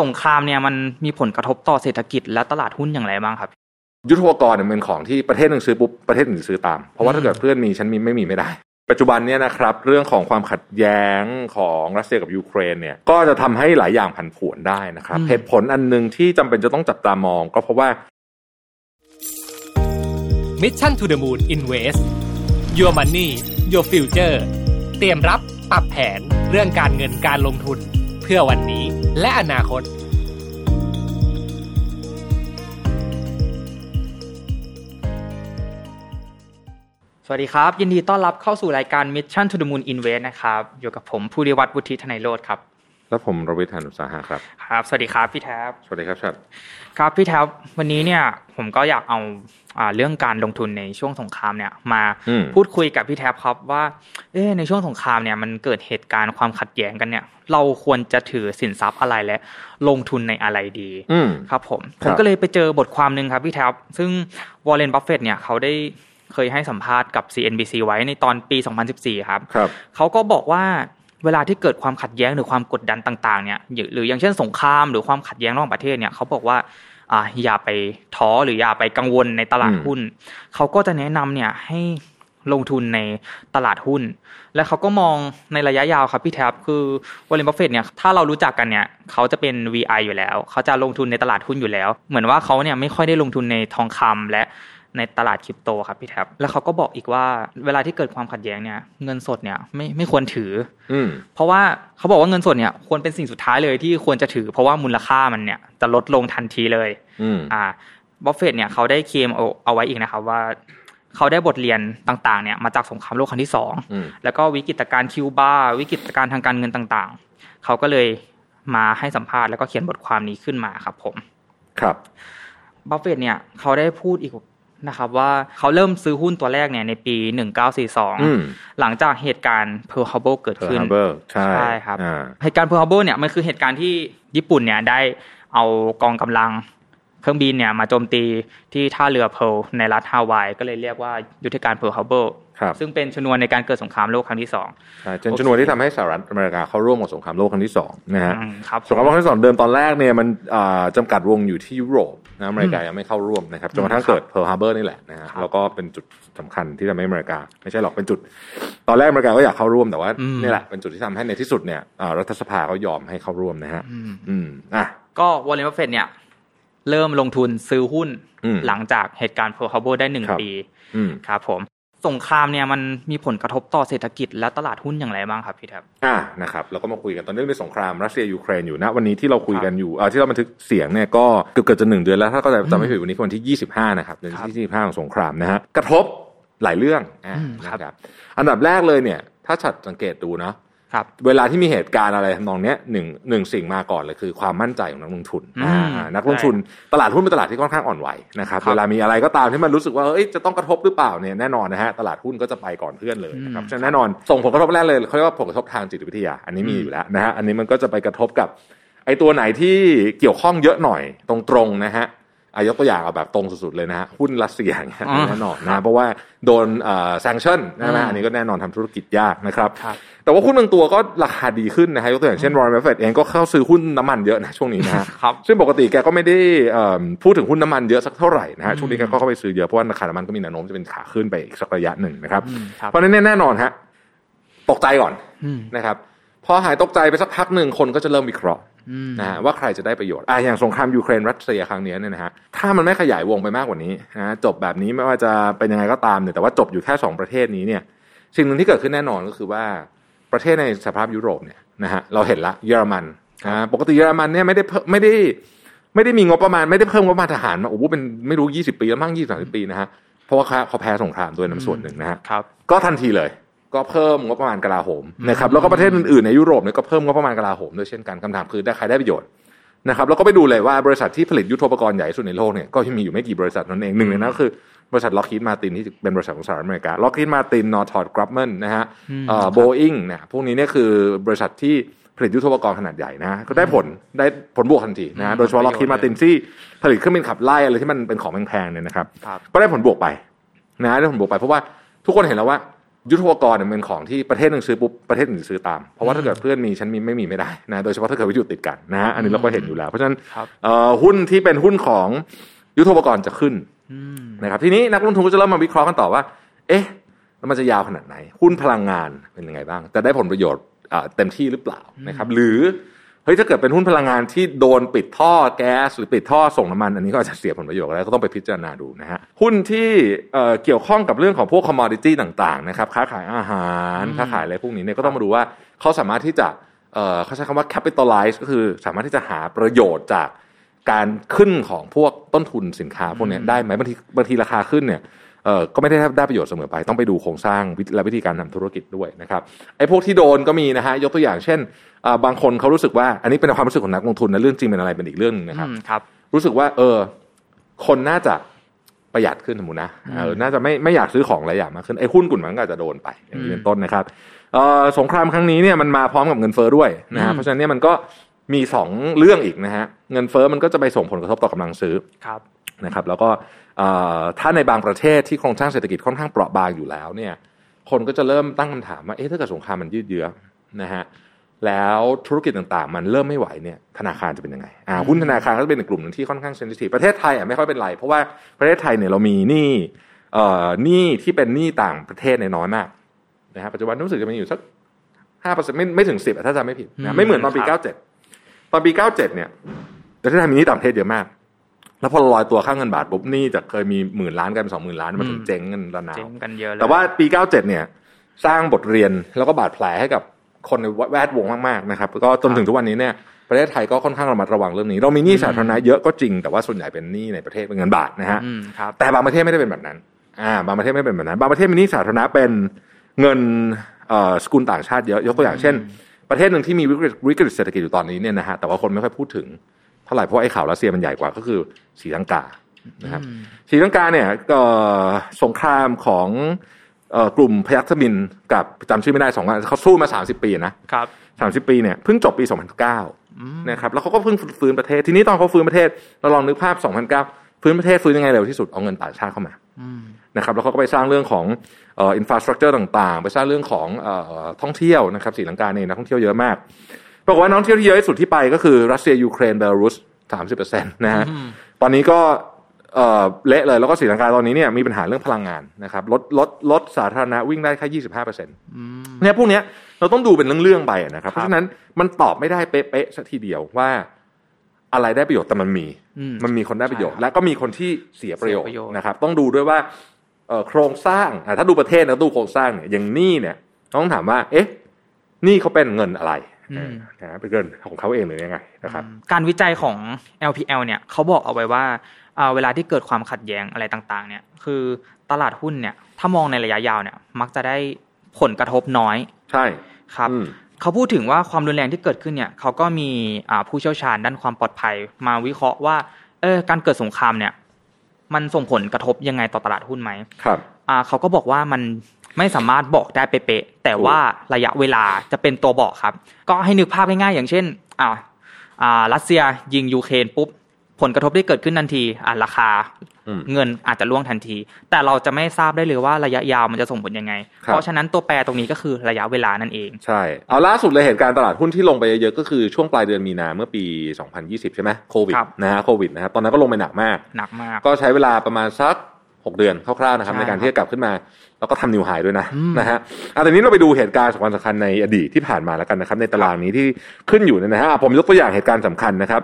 สงครามเนี่ยมันมีผลกระทบต่อเศรษฐกิจและตลาดหุ้นอย่างไรบ้างครับ ยุทธปกรณ์เนี่ยเป็นของที่ประเทศหนึ่งซื้อปุ๊บประเทศหนึ่งซื้อตาม เพราะว่าถ้าเกิดเพื่อนมีฉันมีไม่มีไม่ได้ ปัจจุบันเนี่ยนะครับเรื่องของความขัดแย้งของรัสเซียกับยูเครนเนี่ยก็จะทำให้หลายอย่างผันผวนได้นะครับอืมเหตุผลอันหนึ่งที่จำเป็นจะต้องจับตามอง ก็เพราะว่า Mission to the Moon Invest Your Money Your Future เตรียมรับปรับแผนเรื่องการเงินการลงทุนเพื่อวันนี้ และอนาคตสวัสดีครับ ยินดีต้อนรับเข้าสู่รายการ Mission to the Moon Invest นะครับ อยู่กับผมภูริวัตรวุฒิธนัยโรธครับ แล้วผมรวิทยานุสาหะครับ ครับ สวัสดีครับพี่แท็บสวัสดีครับชัดครับพี่แท็บวันนี้เนี่ยผมก็อยากเอาอ่าเรื่องการลงทุนในช่วงสงครามเนี่ย มาอืมพูดคุยกับพี่แท็บครับว่า เอ๊ะในช่วงสงครามเนี่ยมันเกิดเหตุการณ์ความขัดแย้งกันเนี่ย เราควรจะถือสินทรัพย์อะไรและลงทุนในอะไรดีอืมครับ ครับผมผมก็เลยไปเจอบทความหนึ่งครับพี่แท็บซึ่งวอร์เรนบัฟเฟตเนี่ยเขาได้เคยให้สัมภาษณ์กับ CNBC ไว้ในตอนปี 2014 ครับครับเขาก็บอกว่า เวลาที่เกิดความขัดแย้งหรือความกดดันต่าง ๆเนี่ยหรืออย่างเช่นสงครามหรือความขัดแย้งระหว่างประเทศเนี่ยเขาบอกว่าอ่าอย่าไปท้อหรืออย่าไปกังวลในตลาดหุ้น เขาก็จะแนะนำเนี่ยให้ลงทุนในตลาดหุ้น และเขาก็มองในระยะยาวครับพี่แท็บคือวอร์เรนบัฟเฟตเนี่ยถ้าเรารู้จักกันเนี่ยเขาจะเป็น VI อยู่แล้ว เขาจะลงทุนในตลาดหุ้นอยู่แล้ว เหมือนว่าเขาเนี่ยไม่ค่อยได้ลงทุนในทองคำและ ในตลาดคริปโตครับพี่แท็บแล้วเขาก็บอกอีกว่าเวลาที่เกิดความขัดแย้งเนี่ยเงินสดเนี่ยไม่ไม่ควรถือ อืมเพราะว่าเขาบอกว่าเงินสดเนี่ยควรเป็นสิ่งสุดท้ายเลยที่ควรจะถือ เพราะว่ามูลค่ามันเนี่ยจะลดลงทันทีเลยอืมอ่าบัฟเฟตเนี่ยเขาได้เคลมเอาเอาไว้อีกนะครับว่าเขาได้บทเรียนต่างๆเนี่ยมาจากสงครามโลกครั้งที่สองอืมแล้วก็วิกฤตการณ์คิวบาวิกฤตการณ์ทางการเงินต่างๆ เขาก็เลยมาให้สัมภาษณ์แล้วก็เขียนบทความนี้ขึ้นมาครับผม ครับบัฟเฟตเนี่ยเขาได้พูดอีก นะครับว่าเขาเริ่มซื้อหุ้นตัวแรกเนี่ยในปีอืม1942 หลังจากเหตุการณ์เพิร์ลฮาร์เบเกิดเออขึ้นฮาร์เบอร์ใช่ใช่ครับอ่าเหตุการณ์เพิร์ลฮาร์เบอร์เนี่ยมันคือเหตุการณ์ที่ญี่ปุ่นเนี่ยได้เอากองกำลังเครื่องบินเนี่ยมาโจมตีที่ท่าเรือเพิร์ลในรัฐฮาวาย ก็เลยเรียกว่ายุทธการเพิร์ลฮาร์เบอร์ครับ ซึ่งเป็นชนวนในการเกิดสงครามโลกครั้งที่สองใช่เป็นชนวนที่ทำให้สหรัฐอเมริกาเข้าร่วมกับสงครามโลกครั้งที่สองนะฮะอืมครับสงครามโลกครั้งที่สองเดิมตอนแรกเนี่ยมันอ่าจำกัดวงอยู่ที่ยุโรปนะอเมริกายังไม่เข้าร่วมนะครับจนกระทั่งครับเกิดเพิร์ลฮาร์เบอร์นี่แหละนะฮะครับแล้วก็เป็นจุดสำคัญที่ทำให้อเมริกา ไม่ใช่หรอกเป็นจุด ตอนแรกอเมริกาก็อยากเข้าร่วมแต่ว่าอืมนี่แหละเป็นจุดที่ทำให้ในที่สุดเนี่ยอ่ารัฐสภาเขายอมให้เข้าร่วมนะฮะอืมอืมอะก็วอร์เรนบัฟเฟตเนี่ยเริ่มลงทุนซื้อหุ้นอืมหลังจากเหตุการณ์เพิร์ลฮาร์เบอร์ได้หนึ่งครับปีอืมครับผม สงครามเนี่ยมันมีผลกระทบต่อเศรษฐกิจและตลาดหุ้นอย่างไรบ้างครับพี่แท็บอ่านะครับเราก็มาคุยกันตอนนี้มีสงครามรัสเซียยูเครนอยู่นะวันนี้ที่เราคุยกันอยู่อ่าที่เราบันทึกเสียงเนี่ยก็เกือบเกือบจะหนึ่งเดือนแล้วถ้าก็จะจำไม่ผิดวันนี้คือวันที่ 25 นะครับเดือนครับที่ 25 ของสงครามนะฮะกระทบหลายเรื่องอ่าอืมนะครับครับอันดับแรกเลยเนี่ย ถ้าฉัดสังเกตดูเนาะ ครับเวลาที่มีเหตุการณ์อะไรทำนองเนี้ยหนึ่งหนึ่งสิ่งมาก่อนเลยคือความมั่นใจของนักลงทุนอืมอ่านักลงทุนตลาดหุ้นเป็นตลาดที่ค่อนข้างอ่อนไหวนะครับครับเวลามีอะไรก็ตามที่มันรู้สึกว่าเอ้ยจะต้องกระทบหรือเปล่าเนี่ยแน่นอนนะฮะตลาดหุ้นก็จะไปก่อนเพื่อนเลยนะครับอืมฉะนั้นแน่นอนส่งผลกระทบแรกเลยเขาเรียกว่าผลกระทบทางจิตวิทยา อันนี้มีอยู่แล้วนะฮะอันนี้มันก็จะไปกระทบกับไอ้ตัวไหนที่เกี่ยวข้องเยอะหน่อยตรงๆนะฮะอายกตัวอย่างเอาแบบตรงสุดๆเลยนะฮะหุ้นรัสเซียอย่างเงี้ยอ๋อแน่นอนนะเพราะว่าโดนเอ่อ sanction นะฮะอืมอันนี้ก็แน่นอนทำธุรกิจยากนะครับครับ แต่ว่าหุ้นบางตัวก็ราคาดีขึ้นนะฮะยกตัวอย่างเช่นวอร์เรนบัฟเฟตเองก็เข้าซื้อหุ้นน้ำมันเยอะนะช่วงนี้นะฮะครับซึ่งปกติแกก็ไม่ได้เอิ่มพูดถึงหุ้นน้ำมันเยอะสักเท่าไหร่นะฮะอืมช่วงนี้แกก็เข้าไปซื้อเยอะเพราะว่าราคาน้ำมันก็มีแนวโน้มจะเป็นขาขึ้นไปอีกสักระยะหนึ่งนะครับอืมครับเพราะฉะนั้นแน่นอนฮะตกใจก่อนอืมนะครับพอหายตกใจไปสักพักหนึ่งคนก็จะเริ่มวิเคราะห์อืมนะฮะว่าใครจะได้ประโยชน์อะอย่างสงครามยูเครนรัสเซียครั้งนี้เนี่ยนะฮะถ้ามันไม่ขยายวงไปมากกว่านี้นะจบแบบนี้ไม่ว่าจะเป็นยังไงก็ตามเนี่ยแต่ว่าจบอยู่แค่สองประเทศนี้เนี่ย สิ่งหนึ่งที่เกิดขึ้นแน่นอนก็คือว่า ประเทศในสหภาพยุโรปเนี่ยนะฮะเราเห็นละเยอรมันนะปกติเยอรมันเนี่ยไม่ได้เพิ่มไม่ได้ไม่ได้มีงบประมาณไม่ได้เพิ่มงบประมาณทหารมาโอ้โหเป็นไม่รู้ยี่สิบปีแล้วมั้งยี่สิบสามสิบปีนะฮะเพราะว่าเขาแพ้สงครามด้วยน้ำส่วนหนึ่งนะฮะครับก็ทันทีเลย ก็เพิ่มงบประมาณกลาโหมนะครับแล้วก็ประเทศอื่นๆในยุโรปเนี่ยก็เพิ่มงบประมาณกลาโหมด้วยเช่นกันคำถามคือได้ใครได้ประโยชน์ นะครับแล้วก็ไปดูเลยว่าบริษัทที่ผลิตยุทโธปกรณ์ใหญ่ที่สุดในโลกเนี่ยก็มีอยู่ไม่กี่บริษัทนั่นเองหนึ่งในนั้นก็คือบริษัท Lockheed Martin ที่เป็นบริษัทของสหรัฐอเมริกาล็อกฮีดมาตินนอร์ทอร์ดกรั m เมนนะฮะอืมเอ่อโบอิงเนี่ยพวกนี้เนี่ยคือบริษัทที่ผลิตยุทโธปกรณ์ขนาดใหญ่นะก็ได้ผลได้ผลบวกทันทีนะฮะโดยเฉพาะ Lockheed Martin ที่ผลิตเครื่องบินขับไล่อะไรที่มันเป็นของแพงๆเนี่ยนะครับครับก็ได้ผลบวกไปนะได้ผลบวกไป เพราะว่าทุกคนเห็นแล้วว่า ยุทโธปกรณ์เนี่ยเป็นของที่ประเทศหนึ่งซื้อปุ๊บประเทศหนึ่งซื้อตาม เพราะว่าถ้าเกิดเพื่อนมีฉันมีไม่มีไม่ได้นะโดยเฉพาะถ้าเกิดอยู่ติดกันนะฮะอันนี้เราก็เห็นอยู่แล้ว เพราะฉะนั้นครับเอ่อหุ้นที่เป็นหุ้นของยุทโธปกรณ์จะขึ้นอืมนะครับทีนี้นักลงทุนก็จะเริ่มมาวิเคราะห์กันต่อว่า เอ๊ะแล้วมันจะยาวขนาดไหน หุ้นพลังงานเป็นยังไงบ้าง จะได้ผลประโยชน์อ่าเต็มที่หรือเปล่านะครับ หรือ เฮ้ยถ้าเกิดเป็นหุ้นพลังงานที่โดนปิดท่อแก๊สหรือปิดท่อส่งน้ำมัน อันนี้ก็อาจจะเสียผลประโยชน์แล้วก็ต้องไปพิจารณาดูนะฮะหุ้นที่เเกี่ยวข้องกับเรื่องของพวกคอมมอดิตี้ต่างๆนะครับค้าขายอาหารค้าขายอะไรพวกนี้เนี่ยก็ต้องมาดูว่าเขาสามารถที่จะเอ่อเขาใช้คำว่า capitalize ก็คือสามารถที่จะหาประโยชน์จากการขึ้นของพวกต้นทุนสินค้าพวกนี้ได้ไหมบางทีบางทีราคาขึ้นเนี่ย เอ่อก็ไม่ได้ได้ประโยชน์เสมอไปต้องไปดูโครงสร้างวิธีและวิธีการทำธุรกิจด้วยนะครับไอ้พวกที่โดนก็มีนะฮะยกตัวอย่างเช่นอ่าบางคนเขารู้สึกว่าอันนี้เป็นความรู้สึกของนักลงทุนนะเรื่องจริงเป็นอะไรเป็นอีกเรื่องหนึงนะครับอืมครับ รู้สึกว่าเออคนน่าจะประหยัดขึ้นสมมตินะเออน่าจะไม่ไม่อยากซื้อของหลายอย่างมากขึ้นไอ้หุ้นกลุ่มนั้นก็อาจจะโดนไปอย่างนี้เป็นต้นนะครับเอ่อสงครามครั้งนี้เนี่ยมันมาพร้อมกับเงินเฟ้อด้วยนะฮะอืมเพราะฉะนั้นเนี่ยมันก็มีสองเรื่องอีกนะฮะเงินเฟ้อมันก็จะไปส่งผลกระทบต่อกำลังซื้อครับนะครับ แล้วก็เอ่อ ถ้าในบางประเทศที่โครงสร้างเศรษฐกิจค่อนข้างเปราะบางอยู่แล้วเนี่ยคนก็จะเริ่มตั้งคำถามว่าเอ๊ะถ้าเกิดสงครามมันยืดเยื้อนะฮะแล้วธุรกิจต่างๆ มันเริ่มไม่ไหวเนี่ยธนาคารจะเป็นยังไงอ่าหุ้นธนาคารก็จะเป็นอีกกลุ่มหนึ่งที่ค่อนข้างเซนซิทีฟประเทศไทยอะไม่ค่อยเป็นไรเพราะว่าประเทศไทยเนี่ยเรามีหนี้เอ่อหนี้ที่เป็นหนี้ต่างประเทศเนี่ยน้อยมากนะฮะปัจจุบันรู้สึกจะมีอยู่สักห้าเปอร์เซ็นต์ไม่ไม่ถึงสิบถ้าจำไม่ผิดอืนะมไม่เหมือนตอนปีครัเก้าบเจ็ดตอนปีเก้าเจ็ดเนี่ยประเทศไทยมีหนี้ต่างประเทศเยอะมาก แล้วพอเราลอยตัวค่าเงินบาทปุ๊บหนี่จากเคยมีหมื่นล้านกลายเป็นสองหมื่นล้านมันถึงอืมเจ๊งกันระนาเจ๊วงกันเยอะเลยแต่ว่าปี 97 เนี่ย สร้างบทเรียนแล้วก็บาดแผลให้กับคนในแวดวงมากๆนะครับก็จนถึงทุกวันนี้เนี่ยประเทศไทยก็ค่อนข้างระมัดระวังเรื่องนี้ เรามีหนี้สาธารณะเยอะก็จริงแต่ว่าส่วนใหญ่เป็นหนี้ในประเทศเป็นเงินบาทนะฮะอืมครับแต่บางประเทศไม่ได้เป็นแบบนั้นอ่าบางประเทศไม่เป็นแบบนั้นบางประเทศมีหนี้สาธารณะเป็นเงินเอ่อสกุลต่างชาติเยอะยกตัวอย่างเช่น ประเทศหนึ่งที่มีวิกฤตวิกฤตเศรษฐกิจอยู่ตอนนี้เนี่ยนะฮะแต่ว่าคนไม่ค่อยพูดถึง เท่าไหร่เพราะไอ้ข่าวรัสเซียมันใหญ่กว่าก็คือศรีลังกานะครับศรีลังกาเนี่ยเอ่อสงครามของเอ่อกลุ่มพยัคฆ์มินกับจำชื่อไม่ได้สองอันเขาสู้มา30ปีนะครับสามสิบปีเนี่ยเพิ่งจบปี2009นะครับแล้วเขาก็เพิ่งฟื้นประเทศทีนี้ตอนเขาฟื้นประเทศเราลองนึกภาพ2009ฟื้นประเทศฟื้นยังไงเร็วที่สุดเอาเงินต่างชาติเข้ามาอืมนะครับแล้วเขาก็ไปสร้างเรื่องของเอ่อ infrastructure ต่างๆ ไปสร้างเรื่องของเอ่อท่องเที่ยวนะครับศรีลังกาเนี่ยนักท่องเที่ยวเยอะมาก ปรากฏว่านักท่องเที่ยวที่เยอะที่สุดที่ไปก็คือรัสเซียยูเครนเบลารุสสามสิบเปอร์เซ็นต์นะฮะตอนนี้ก็เอ่อเละเลยแล้วก็ศรีลังกาตอนนี้เนี่ยมีปัญหาเรื่องพลังงานนะครับรถรถรถสาธารณะวิ่งได้แค่ยี่สิบห้าเปอร์เซ็นต์เนี่ยพวกเนี้ยเราต้องดูเป็นเรื่องๆไปนะครับ เพราะฉะนั้นมันตอบไม่ได้เป๊ะๆสักทีเดียวว่าอะไรได้ประโยชน์แต่มันมีอืมมันมีคนได้ประโยชน์ใช่ครับและก็มีคนที่เสียประโยชน์เสียประโยชน์นะครับ ต้องดูด้วยว่าเอ่อโครงสร้างอะถ้าดูประเทศนะดูโครงสร้างเนี่ยอย่างหนี้เนี่ยต้องถามว่า เอ๊ะหนี้เขาเป็นเงินอะไร นะเป็นเงินของเขาเองหรือยังไงนะครับ การวิจัยของ LPL เนี่ยเขาบอกเอาไว้ว่าอ่าเวลาที่เกิดความขัดแย้งอะไรต่างๆ เนี่ย คือตลาดหุ้นเนี่ย ถ้ามองในระยะยาวเนี่ย มักจะได้ผลกระทบน้อย ใช่ครับอืมเขาพูดถึงว่าความรุนแรงที่เกิดขึ้นเนี่ยเขาก็มีอ่าผู้เชี่ยวชาญด้านความปลอดภัย มาวิเคราะห์ว่าเออการเกิดสงครามเนี่ย มันส่งผลกระทบยังไงต่อตลาดหุ้นไหมครับอ่าเขาก็บอกว่ามัน ไม่สามารถบอกได้เป๊ะๆแต่ว่าระยะเวลาจะเป็นตัวบอกครับ ก็ให้นึกภาพง่ายๆอย่างเช่นอ่าอ่ารัสเซียยิงยูเครนปุ๊บผลกระทบที่เกิดขึ้นทันทีอ่าราคาอืมเงินอาจจะล่วงทันที แต่เราจะไม่ทราบได้เลยว่าระยะยาวมันจะส่งผลยังไงครับเพราะฉะนั้นตัวแปรตรงนี้ก็คือระยะเวลานั่นเอง ใช่ เอาล่าสุดเลยเหตุการณ์ตลาดหุ้นที่ลงไปเยอะๆก็คือช่วงปลายเดือนมีนาเมื่อปี 2020 ใช่ไหมโควิดครับนะฮะโควิดนะครับตอนนั้นก็ลงไปหนักมาก หนักมาก ก็ใช้เวลาประมาณสัก 6เดือนคร่าวๆนะครับใช่ในการที่จะกลับขึ้นมา แล้วก็ทำนิวไฮด้วยนะอืมนะฮะอะแต่นี้เราไปดูเหตุการณ์สำคัญสคัญในอดีตที่ผ่านมาแล้วกันนะครับ ในตารางนี้ที่ขึ้นอยู่เนี่ยนะฮะอะผมยกตัวอย่างเหตุการณ์สำคัญนะครับ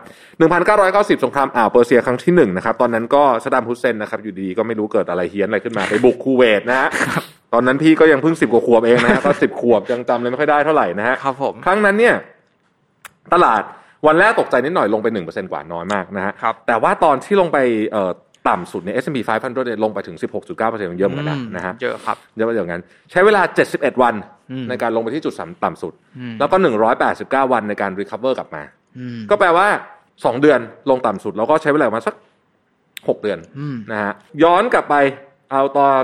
1990 สงครามอ่าวเปอร์เซียครั้งที่หนึ่งนะครับ ตอนนั้นก็ซาดัมฮุสเซนนะครับ อยู่ดีๆก็ไม่รู้เกิดอะไรเฮี้ยนอะไรขึ้นมาไปบุกคูเวตนะฮะตอนนั้นพี่ก็ยังเพิ่งสิบกว่าขวบเองนะฮะก็สิบขวบยังจำเลยไม่ค่อยได้เท่าไหร่นะฮะครับผมครั้งนั้นเนี่ย ตลาดวันแรกตกใจนิดหน่อยลงไปหนึ่งเปอร์เซ็นกว่าน้อยมากนะฮะครับแต่ว่าตอนที่ลงไปเอ่อ ต่ำสุดเนี่ย S&P 500เนี่ยลงไปถึง 16.9%เปอร์เซ็นต์เยอะเหมือนกันนะนะฮะเยอะครับเยอะอย่างนั้น ใช้เวลา 71 วันอืมในการลงไปที่จุดต่ำสุดอืมแล้วก็ 189 วันในการ recover กลับมาอืมก็แปลว่า 2 เดือนลงต่ำสุด แล้วก็ใช้เวลาประมาณสัก 6 เดือนอืมนะฮะย้อนกลับไปเอาตอน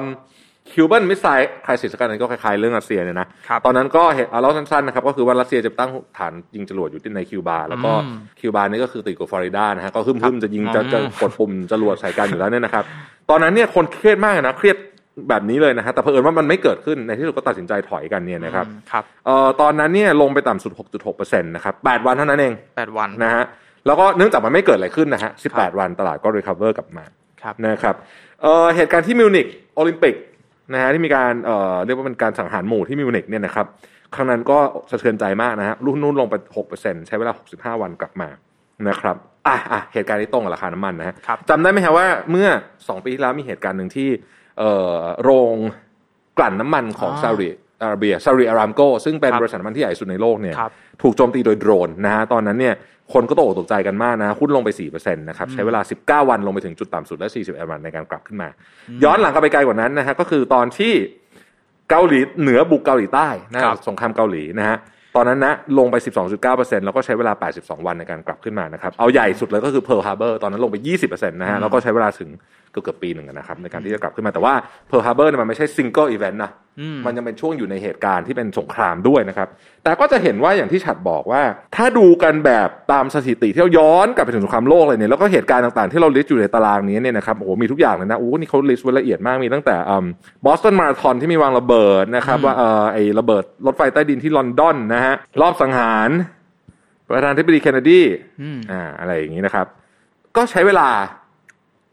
Cuban Missile Crisis อันนั้นก็คล้ายๆเรื่องรัสเซียเนี่ยนะครับตอนนั้นก็เหตุเอาเล่าสั้นๆนะครับ ก็คือว่ารัสเซียจะตั้งฐานยิงจรวดอยู่ที่ในคิวบา แล้วก็อืมคิวบานี่ก็คือติดกับฟลอริดานะฮะก็ฮึ่มๆจะยิงจะอืมจะกดปุ่มจรวดใส่กันอยู่แล้วเนี่ยนะครับ ตอนนั้นเนี่ยคนเครียดมากเลยนะเครียดแบบนี้เลยนะฮะแต่เผอิญว่ามันไม่เกิดขึ้นในที่สุดก็ตัดสินใจถอยกันเนี่ยนะครับอืมครับเอ่อตอนนั้นเนี่ยลงไปต่ำสุด 6.6%นะครับ8วันเท่านั้นเองแปดวันนะฮะแล้วก็เนื่องจากมันไม่เกิดอะไรขึ้นนะฮะครับ18 วันตลาดก็ recover กลับมาครับนะครับเอ่อเหตุการณ์ที่มิวนิกโอลิมปิก นะฮะที่มีการเอ่อเรียกว่าเป็นการสังหารหมู่ที่มิวนิกเนี่ยนะครับครั้งนั้นก็สะเทือนใจมากนะฮะรุ่นนู้นลงไป6%ใช้เวลา65วันกลับมานะครับอะอะเหตุการณ์นี้ตรงกับราคาน้ำมันนะฮะครับจำได้ไหมฮะว่าเมื่อ2ปีที่แล้วมีเหตุการณ์หนึ่งที่เอ่อโรงกลั่นน้ำมันของอ๋อซาอุดิ อาระเบียซาอุดิอารามโกซึ่งเป็นครับบริษัทน้ำมันที่ใหญ่สุดในโลกเนี่ยครับถูกโจมตีโดยโดรนนะฮะตอนนั้นเนี่ยคนก็ตกออกตกใจกันมากนะหุ้นลงไป 4%นะครับใช้เวลา 19 วันลงไปถึงจุดต่ำสุดและ 41 วันในการกลับขึ้นมา ย้อนหลังกลับไปไกลกว่านั้นนะฮะก็คือตอนที่เกาหลีเหนือบุกเกาหลีใต้นะครับสงครามเกาหลีนะฮะตอนนั้นนะลงไป 12.9%แล้วก็ใช้เวลา 82 วันในการกลับขึ้นมานะครับเอาใหญ่สุดเลยก็คือ Pearl Harbor ตอนนั้นลงไป 20%นะฮะแล้วก็ใช้เวลาถึงเกือบเกือบปีหนึ่งนะครับในการที่จะกลับขึ้นมาแต่ว่า Pearl Harbor เนี่ยมันไม่ใช่ single event นะอื มมันยังเป็นช่วงอยู่ในเหตุการณ์ที่เป็นสงครามด้วยนะครับ แต่ก็จะเห็นว่าอย่างที่ฉัดบอกว่า ถ้าดูกันแบบตามสถิติที่เราย้อนกลับไปถึงสงครามโลกเลยเนี่ยแล้วก็เหตุการณ์ต่างๆ ที่เรา list อยู่ในตารางนี้เนี่ยนะครับโอ้โหมีทุกอย่างเลยนะโอ้โหนี่เขา list ไว้ละเอียดมากมีตั้งแต่บอสตันมาราธอนที่มีวางระเบิดนะครับว่าเออไอ้ระเบิดรถไฟใต้ดินที่ลอนดอนนะฮะลอบสังหารประธานาธิบดีเคนเนดีอืมอ่าอะไรอย่างนี้นะครับ ก็ใช้เวลา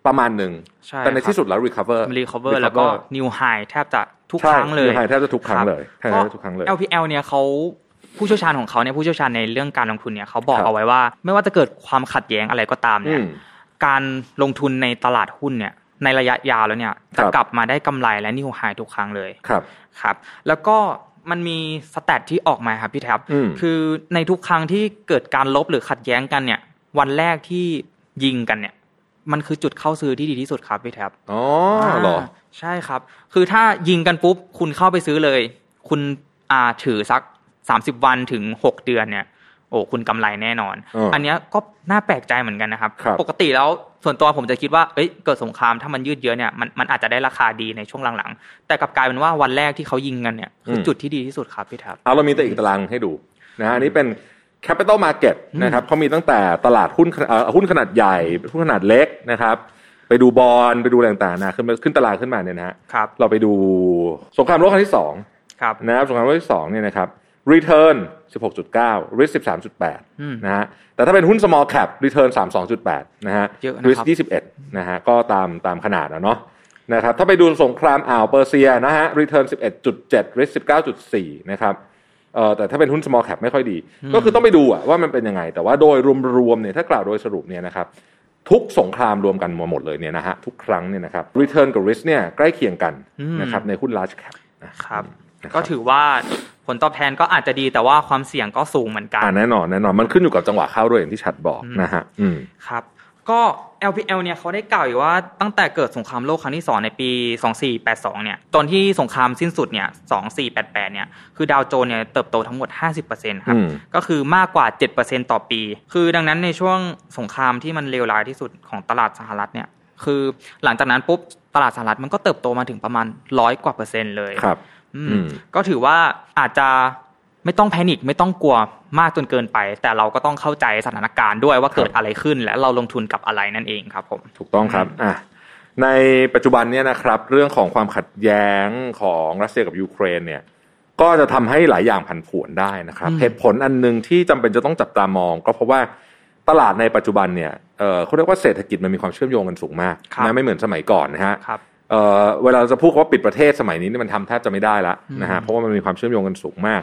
ประมาณหนึ่งใช่แต่ในครับที่สุดแล้ว recover รีคอเวอร์แล้วก็ new high แทบจะ ทุกใช่ครั้งเลย new high แทบจะทุกครั้งเลยแทบก็จะทุกครั้งเลย LPL เนี่ยเขาผู้เชี่ยวชาญของเขาเนี่ยผู้เชี่ยวชาญในเรื่องการลงทุนเนี่ยเขาบอกครับเอาไว้ว่า ไม่ว่าจะเกิดความขัดแย้งอะไรก็ตามอืมเนี่ยการลงทุนในตลาดหุ้นเนี่ยในระยะยาวแล้วเนี่ยครัจะกลับมาได้กำไรและ new high ทุกครั้งเลยครับครับ แล้วก็มันมีสแตทที่ออกมาครับพี่แท็บอืมคือในทุกครั้งที่เกิดการลบหรือขัดแย้งกันเนี่ย วันแรกที่ยิงกันเนี่ย มันคือจุดเข้าซื้อที่ดีที่สุดครับพี่แท็บอ๋อเหรอา ใช่ครับ คือถ้ายิงกันปุ๊บ คุณเข้าไปซื้อเลย คุณอ่าถือสักสามสิบวันถึงหกเดือนเนี่ย โอ้คุณกำไรแน่นอนเอออันเนี้ยก็น่าแปลกใจเหมือนกันนะครับครับปกติแล้วส่วนตัวผมจะคิดว่าเอ้ยเกิดสงครามถ้ามันยืดเยื้อเนี่ยมันมันอาจจะได้ราคาดีในช่วงหลังๆ แต่กลับกลายเป็นว่าวันแรกที่เขายิงกันเนี่ยคือจุดที่ดีที่สุดครับพี่แท็บเอาเรามีแต่อีกตารางให้ดูนะฮะอันนี้เป็น capital market นะครับเขามีตั้งแต่ตลาดหุ้นเอ่อหุ้นขนาดใหญ่หุ้นขนาดเล็กนะครับ ไปดูบอลไปดูอะไรต่างๆนะขึ้นมาขึ้นตารางขึ้นมาเนี่ยนะฮะครับเราไปดูสงครามโลกครั้งที่สองครับนะครับสงครามโลกที่สองเนี่ยนะครับ return 16.9 risk 13.8อืมนะฮะ แต่ถ้าเป็นหุ้น small cap return 32.8 นะฮะเยอะนะครับ risk 21 นะฮะ ก็ตามตามขนาดนะเนาะ นะครับ ถ้าไปดูสงครามอ่าวเปอร์เซียนะฮะ return 11.7 risk 19.4 นะครับ เอ่อ แต่ถ้าเป็นหุ้น small cap ไม่ค่อยดี ก็คือต้องไปดูอะว่ามันเป็นยังไง แต่ว่าโดยรวมๆเนี่ย ถ้ากล่าวโดยสรุปเนี่ยนะครับ ทุกสงครามรวมกันมาหมดเลยเนี่ยนะฮะทุกครั้งเนี่ยนะครับ return กับ risk เนี่ยใกล้เคียงกันอืมนะครับในหุ้น large cap นะครับก็ถือว่าผลตอบแทนก็อาจจะดีแต่ว่าความเสี่ยงก็สูงเหมือนกันอ่าแน่นอนแน่นอนมันขึ้นอยู่กับจังหวะเข้าด้วยอย่างที่ชัดบอกอืมนะฮะอืมครับ ก็ LPL เนี่ยเขาได้กล่าวอยู่ว่าตั้งแต่เกิดสงครามโลกครั้งที่ 2 ในปี 2482 เนี่ย ตอนที่สงครามสิ้นสุดเนี่ย 2488 เนี่ย คือดาวโจนส์เนี่ยเติบโตทั้งหมด 50%ครับอืมก็คือมากกว่า 7%ต่อปี คือดังนั้นในช่วงสงครามที่มันเลวร้ายที่สุดของตลาดสหรัฐเนี่ย คือหลังจากนั้นปุ๊บตลาดสหรัฐมันก็เติบโตมาถึงประมาณร้อยกว่าเปอร์เซ็นต์เลย ครับอือืมมก็ถือว่าอาจจะ ไม่ต้องแพนิคไม่ต้องกลัวมากจนเกินไป แต่เราก็ต้องเข้าใจสถานการณ์ด้วยว่าเกิดอะไรขึ้นและเราลงทุนกับอะไรนั่นเองครับผมถูกต้องครับอะในปัจจุบันเนี่ยนะครับ เรื่องของความขัดแย้งของรัสเซียกับยูเครนเนี่ย ก็จะทำให้หลายอย่างผันผวนได้นะครับอืมเหตุผลอันหนึ่งที่จำเป็นจะต้องจับตามอง ก็เพราะว่าตลาดในปัจจุบันเนี่ยเอ่อเขาเรียกว่าเศรษฐกิจมันมีความเชื่อมโยงกันสูงมากครับนะไม่เหมือนสมัยก่อนนะฮะครับเอ่อเวลาเราจะพูดว่าปิดประเทศสมัยนี้นี่มันทำแทบจะไม่ได้ละอืมนะฮะเพราะว่ามันมีความเชื่อมโยงกันสูงมาก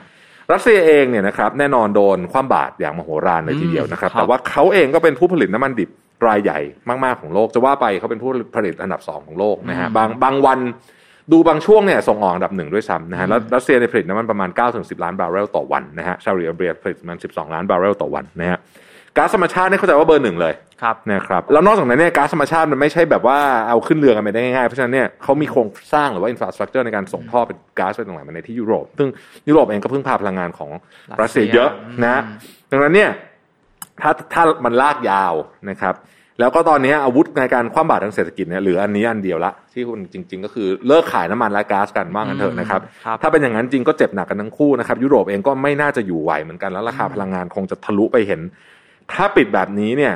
รัสเซียเองเนี่ยนะครับแน่นอนโดนคว่ำบาตรอย่างมโหฬารเลยทีเดียวนะครับครับ แต่ว่าเขาเองก็เป็นผู้ผลิตน้ำมันดิบรายใหญ่มาก ๆ ของโลก จะว่าไปเขาเป็นผู้ผลิตอันดับสองของโลกนะฮะบางบางวันดูบางช่วงเนี่ยส่งออกอันดับหนึ่งด้วยซ้ำนะฮะแล้วรัสเซียเนี่ยผลิตน้ำมันประมาณ9ถึง10 ล้านบาร์เรลต่อวันนะฮะซาอุดิอาระเบียผลิตประมาณ 12 ล้านบาร์เรลต่อวันนะฮะ ก๊าซธรรมชาติเนี่ยเข้าใจว่าเบอร์หนึ่งเลยครับนะครับแล้วนอกจากนั้นเนี่ยก๊าซธรรมชาติมันไม่ใช่แบบว่าเอาขึ้นเรือกันไปได้ง่ายๆเพราะฉะนั้นเนี่ยเขามีโครงสร้างหรือว่า infrastructure ในการส่งท่อเป็นก๊าซไปตรงไหนมาในที่ยุโรป ซึ่งยุโรปเองก็พึ่งพาพลังงานของรัสเซียเยอะนะอืมดังนั้นเนี่ยถ้าถ้ามันลากยาวนะครับแล้วก็ตอนนี้อาวุธในการคว่ำบาตรทางเศรษฐกิจเนี่ยเหลืออันนี้อันเดียวละที่คุณจริง ๆ ก็คือเลิกขายน้ำมันและก๊าซกันบ้างกันเถอะนะครับครับถ้าเป็นอย่างนั้นจริงก็เจ็บหนักกันทั้งคู่นะครับยุโรปเองก็ไม่น่าจะอยู่ไหวเหมือนกันแล้วราคาพลังงานคงจะทะลุไปเห็น ถ้าปิดแบบนี้เนี่ย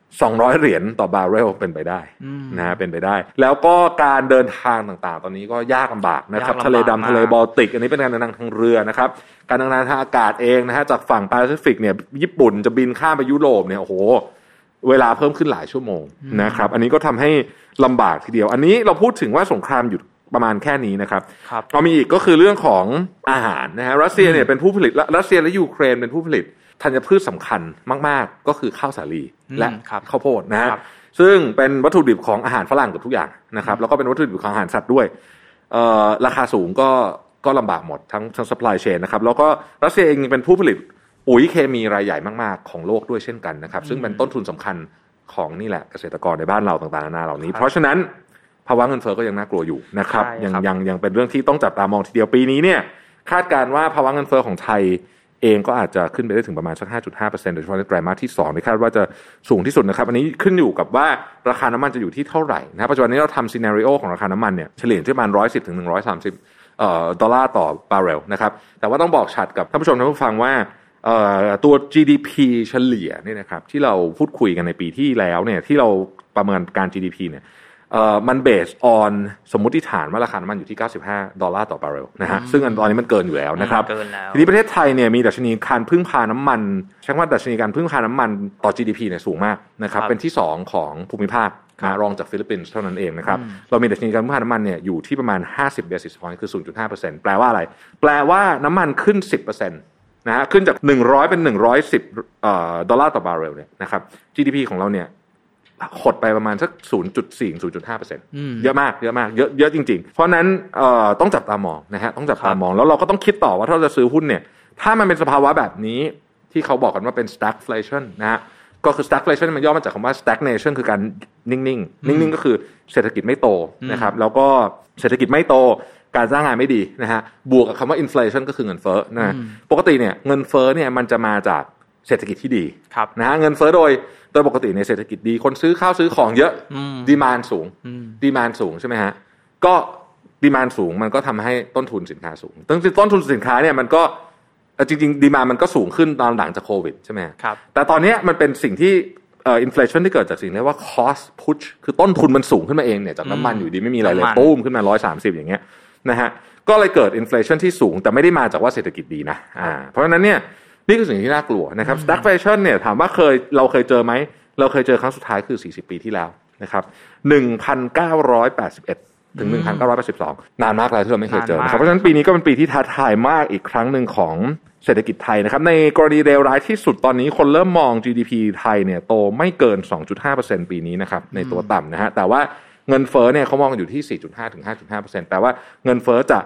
200 เหรียญต่อบาร์เรลเป็นไปได้อืมนะฮะเป็นไปได้ แล้วก็การเดินทางต่างๆ ตอนนี้ก็ยากลำบากนะครับยากลำบากทะเลมากดำทะเลบอลติก อันนี้เป็นการเดินทางทางเรือนะครับ การเดินทางทางอากาศเองนะฮะจากฝั่งแปซิฟิกเนี่ยญี่ปุ่นจะบินข้ามไปยุโรปเนี่ยโอ้โห เวลาเพิ่มขึ้นหลายชั่วโมงนะครับ อันนี้ก็ทำให้ลำบากทีเดียว อันนี้เราพูดถึงว่าสงครามหยุดประมาณแค่นี้นะครับครับเอามีอีกก็คือเรื่องของอาหารนะฮะรัสเซียเนี่ยเป็นผู้ผลิตรัสเซียและยูเครนเป็นผู้ผลิต ธัญพืชสำคัญมาก ๆ ก็คือข้าวสาลีอืมและครับข้าวโพดนะฮะครับซึ่งเป็นวัตถุดิบของอาหารฝรั่งเกือบทุกอย่างนะครับ แล้วก็เป็นวัตถุดิบของอาหารสัตว์ด้วยเอ่อราคาสูงก็ก็ลำบากหมดทั้งทั้ง supply chain นะครับ แล้วก็รัสเซียเองยังเป็นผู้ผลิตปุ๋ยเคมีรายใหญ่มาก ๆ ของโลกด้วยเช่นกันนะครับ ซึ่งเป็นต้นทุนสำคัญของนี่แหละเกษตรกรในบ้านเราต่างๆนานาเหล่านี้ครับเพราะฉะนั้นภาวะเงินเฟ้อก็ยังน่ากลัวอยู่นะครับใช่ยังครับยังยังเป็นเรื่องที่ต้องจับตามองทีเดียวปีนี้เนี่ยคาดการณ์ว่าภาวะเงินเฟ้อของไทย เองก็อาจจะขึ้นไปได้ถึงประมาณสัก 5.5%โดยเฉพาะในไตรมาสที่2ที่คาดว่าจะสูงที่สุดนะครับ อันนี้ขึ้นอยู่กับว่าราคาน้ำมันจะอยู่ที่เท่าไหร่นะครับปัจจุบันนี้เราทำ scenario ของราคาน้ำมันเนี่ยเฉลี่ยที่ประมาณ 110ถึง130เอ่อดอลลาร์ต่อบาร์เรลนะครับแต่ว่าต้องบอกชัดกับท่านผู้ชมท่านผู้ฟังว่าเอ่อตัว GDP เฉลี่ยเนี่ยนะครับที่เราพูดคุยกันในปีที่แล้วเนี่ยที่เราประเมินการ GDP เนี่ย มัน base on สมมุติฐานว่าราคาน้ำมันอยู่ที่ 95 ดอลลาร์ต่อบาร์เรลนะฮะซึ่งอันตอนนี้มันเกินอยู่แล้วนะครับเกินแล้วทีนี้ประเทศไทยเนี่ยมีดัชนีการพึ่งพาน้ำมันใช้คำว่าดัชนีการพึ่งพาน้ำมันต่อ GDP เนี่ยสูงมากนะครับครับเป็นที่ 2 ของภูมิภาคครับนะรองจากฟิลิปปินส์เท่านั้นเองนะครับอืมเรามีดัชนีการพึ่งพาน้ำมันเนี่ยอยู่ที่ประมาณ 50 basis point คือ 0.5%แปลว่าอะไร แปลว่าน้ำมันขึ้น 10%นะฮะขึ้นจาก 100 เป็น 110เอ่อดอลลาร์ต่อบาร์เรลเนี่ยนะครับ GDP ของเราเนี่ย หดไปประมาณสัก 0.4 0.5%อืมเยอะมากเยอะมากเยอะเยอะจริง ๆ เพราะฉะนั้นเอ่อต้องจับตามองนะฮะต้องจับตามองแล้วเราก็ต้องคิดต่อว่าถ้าเราจะซื้อหุ้นเนี่ยถ้ามันเป็นสภาวะแบบนี้ที่เขาบอกกันว่าเป็น stagflation นะฮะก็คือ stagflation มันย่อมาจากคำว่า stagnation คือการนิ่งๆ นิ่งๆ ก็คือเศรษฐกิจไม่โตนะครับแล้วก็เศรษฐกิจไม่โตการจ้างงานไม่ดีนะฮะบวกกับคำว่า inflation ก็คือเงินเฟ้อนะฮะปกติเนี่ยเงินเฟ้อเนี่ยมันจะมาจาก เศรษฐกิจที่ดีครับนะฮะเงินเฟ้อโดยโดยปกติในเศรษฐกิจดี คนซื้อข้าวซื้อของเยอะอืมดีมานสูงอืมดีมานสูงใช่ไหมฮะก็demand สูงมันก็ทำให้ต้นทุนสินค้าสูงต้นต้นทุนสินค้าเนี่ยมันก็เอ่อจริงๆ demand มันก็สูงขึ้นตอนหลังจากโควิดใช่ไหมฮะครับแต่ตอนเนี้ยมันเป็นสิ่งที่เอ่อ inflation ที่เกิดจากสิ่งเรียกว่า cost push คือต้นทุนมันสูงขึ้นมาเองเนี่ยจากน้ำมันอืมอยู่ดีไม่มีอะไรเลยน้ำมันปุ้มขึ้นมาร้อยสามสิบอย่างเงี้ยนะฮะก็เลยเกิด inflation ที่สูงแต่ไม่ได้มาจากว่าเศรษฐกิจดีนะอ่าเพราะฉะนั้นเนี่ย นี่คือสิ่งที่น่ากลัวนะครับ stagflation เนี่ยถามว่าเคยเราเคยเจอไหม เราเคยเจอครั้งสุดท้ายคือ 40 ปีที่แล้วนะครับ1,981ถึง 1,982 นานมากแล้วที่เราไม่เคยเจอนะครับนานมากเพราะฉะนั้นปีนี้ก็เป็นปีที่ท้าทายมากอีกครั้งหนึ่งของเศรษฐกิจไทยนะครับ ในกรณีเลวร้ายที่สุดตอนนี้คนเริ่มมอง GDP ไทยเนี่ยโตไม่เกิน 2.5%ปีนี้นะครับในตัวต่ำนะฮะแต่ว่าเงินเฟ้อเนี่ยเขามองกันอยู่ที่ 4.5 ถึง 5.5%แปลว่าเงินเฟ้อจะ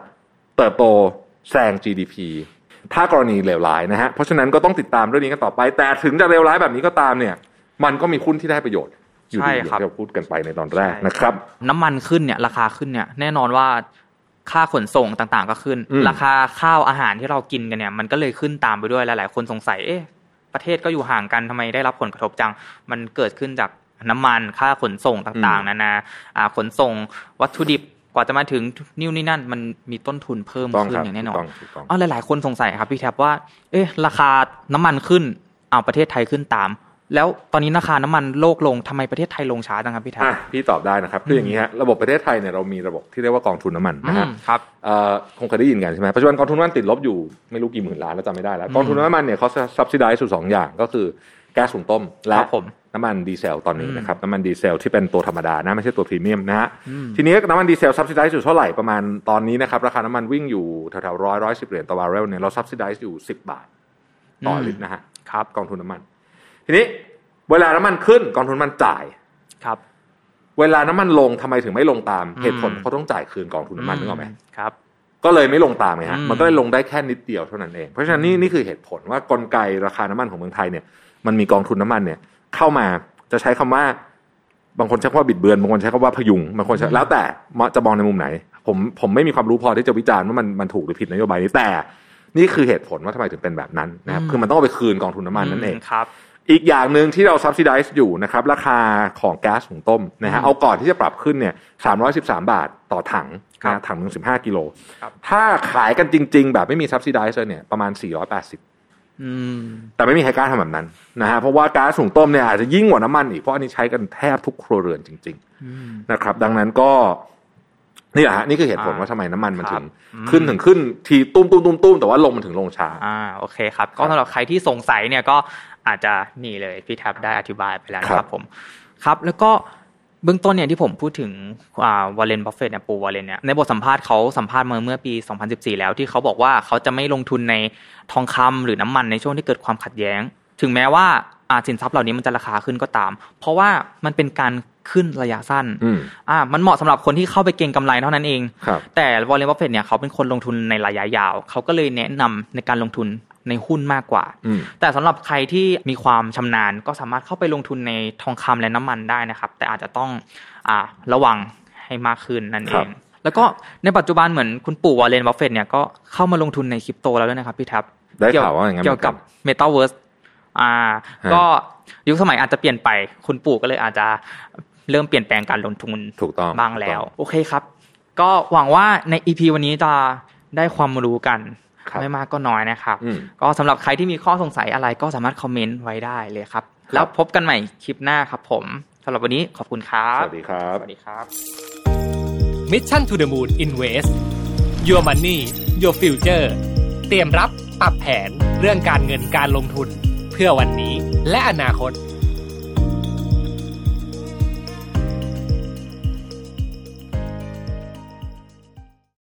เติบโตแซง GDP ถ้ากรณีเลวร้ายนะฮะเพราะฉะนั้นก็ต้องติดตามเรื่องนี้กันต่อไป แต่ถึงจะเลวร้ายแบบนี้ก็ตามเนี่ย มันก็มีหุ้นที่ได้ประโยชน์อยู่ดีใช่อย่างครับที่เราพูดกันไปในตอนแรกนะครับ น้ำมันขึ้นเนี่ย ราคาขึ้นเนี่ย แน่นอนว่าค่าขนส่งต่างๆ ก็ขึ้นอืมราคาข้าวอาหารที่เรากินกันเนี่ย มันก็เลยขึ้นตามไปด้วยหลายๆ คนสงสัยเอ๊ะประเทศก็อยู่ห่างกันทำไมได้รับผลกระทบจัง มันเกิดขึ้นจากน้ำมันค่าขนส่งต่างๆนานาอ่าขนส่งวัตถุดิบ กว่าจะมาถึงนิ้วนี่นั่นมันมีต้นทุนเพิ่มต้องขึ้คนรับอย่างแน่นอถูกนต้องถูกต้องอ๋อหลาย ๆ คนสงสัยครับพี่แท็บว่า เอ๊ะ ราคาน้ำมันขึ้นเอาประเทศไทยขึ้นตาม แล้วตอนนี้ราคาน้ำมันโลกลงทำไมประเทศไทยลงช้าจังครับพี่แท็บอะพี่ตอบได้นะครับคืออย่างนี้ฮะระบบประเทศไทยเนี่ยเรามีระบบที่เรียกว่ากองทุนน้ำมันนะฮะอืมครับเอ่อคงเคยได้ยินกันใช่ไหมปัจจุบันกองทุนน้ำมันติดลบอยู่ไม่รู้กี่หมื่นล้านแล้วจำไม่ได้แล้วกองทุนน้ำมันเนี่ยเขา subsidize สู่สองอย่างก็คือ แก๊สหุงต้ม และครับผมน้ำมันดีเซลตอนนี้อืมนะครับน้ำมันดีเซลที่เป็นตัวธรรมดานะไม่ใช่ตัวพรีเมียมนะฮะอืมทีนี้น้ำมันดีเซล subsidize อยู่เท่าไหร่ประมาณตอนนี้นะครับราคาน้ำมันวิ่งอยู่แถวๆร้อยร้อยสิบเหรียญต่อบาร์เรลเนี่ยเรา subsidize อยู่สิบบาทต่อลิตรนะฮะครับกองทุนน้ำมัน ทีนี้เวลาน้ำมันขึ้นกองทุนน้ำมันจ่ายครับเวลาน้ำมันลงทำไมถึงไม่ลงตามอืมเหตุผลเขาต้องจ่ายคืนกองทุนน้ำมันนึกออกไหมครับ ก็เลยไม่ลงตามไงฮะอืมมันก็เลยลงได้แค่นิดเดียวเท่านั้นเองเพราะฉะนั้นนี่นี่คือเหตุผลว่ากลไกราคาน้ำมันของเมืองไทยเนี่ย มันมีกองทุนน้ำมันเนี่ย เข้ามาจะใช้คำว่า บางคนใช้คำว่าบิดเบือนบางคนใช้คำว่าพยุงบางคนใช้แล้วแต่จะมองในมุมไหน ผมผมไม่มีความรู้พอที่จะวิจารณ์ว่ามันมันถูกหรือผิดนโยบายนี้แต่ นี่คือเหตุผลว่าทำไมถึงเป็นแบบนั้นนะครับอืมคือมันต้องเอาไปคืนกองทุนน้ำมันนั่นเองครับอีกอย่างหนึ่งที่เรา subsidize อยู่นะครับ ราคาของแก๊สหุงต้มนะฮะอืมเอาก่อนที่จะปรับขึ้นเนี่ย313 บาทต่อถังครับนะถังหนึ่ง15 กิโลครับถ้าขายกันจริง ๆ แบบไม่มี subsidize เลยเนี่ยประมาณ 480อืม แต่ไม่มีใครกล้าทำแบบนั้นนะฮะเพราะว่าก๊าซหุงต้มเนี่ยอาจจะยิ่งกว่าน้ำมันอีกเพราะอันนี้ใช้กันแทบทุกครัวเรือนจริงอืมๆนะครับ ดังนั้นก็นี่แหละฮะนี่คือเหตุผลอ่าว่าทำไมน้ำมันมันครับถึงอืมขึ้นถึงขึ้นทีตุ้มตุ้มตุ้มตุ้มแต่ว่าลงมันถึงลงช้าอ่าโอเคครับ ก็สำหรับใครที่สงสัยเนี่ยก็อาจจะนี่เลยพี่แท็บได้อธิบายไปแล้วนะคครับผมครับ แล้วก็ เบื้องต้นเนี่ยที่ผมพูดถึง Warren Buffett เนี่ยปู่ Warren เนี่ยในบทสัมภาษณ์เขาสัมภาษณ์มาเมื่อปี 2014 แล้วที่เขาบอกว่าเขาจะไม่ลงทุนในทองคำหรือน้ำมันในช่วงที่เกิดความขัดแย้ง ถึงแม้ว่าสินทรัพย์เหล่านี้มันจะราคาขึ้นก็ตาม เพราะว่ามันเป็นการ ขึ้นระยะสั้นอืมอ่ามันเหมาะสำหรับคนที่เข้าไปเก็งกำไรเท่านั้นเองครับแต่วอลเลนบัฟเฟตเนี่ยเขาเป็นคนลงทุนในระยะยาว เขาก็เลยแนะนำในการลงทุนในหุ้นมากกว่าอืมแต่สำหรับใครที่มีความชำนาญก็สามารถเข้าไปลงทุนในทองคำและน้ำมันได้นะครับ แต่อาจจะต้องอ่าระวังให้มากขึ้นนั่นเองครับแล้วก็ในปัจจุบันเหมือนคุณปู่วอลเลนบัฟเฟตเนี่ยก็เข้ามาลงทุนในคริปโตแล้วด้วยนะครับพี่แท็บได้ข่าวว่าอย่างนั้นเกี่ยวกับเหมือนเมตาเวิร์สอ่าฮะก็ยุคสมัยอาจจะเปลี่ยนไป คุณปู่ก็เลยอาจจะ เริ่มเปลี่ยนแปลงการลงทุนถูกต้องบ้างแล้วถูกต้องโอเคครับ ก็หวังว่าใน EP วันนี้จะได้ความรู้กันครับไม่มากก็น้อยนะครับอืมก็สำหรับใครที่มีข้อสงสัยอะไรก็สามารถคอมเมนต์ไว้ได้เลยครับครับ แล้วพบกันใหม่คลิปหน้าครับผมสำหรับวันนี้ขอบคุณครับ สวัสดีครับ สวัสดีครับ Mission to the Moon Invest Your Money Your Future เตรียมรับปรับแผนเรื่องการเงินการลงทุน เพื่อวันนี้และอนาคต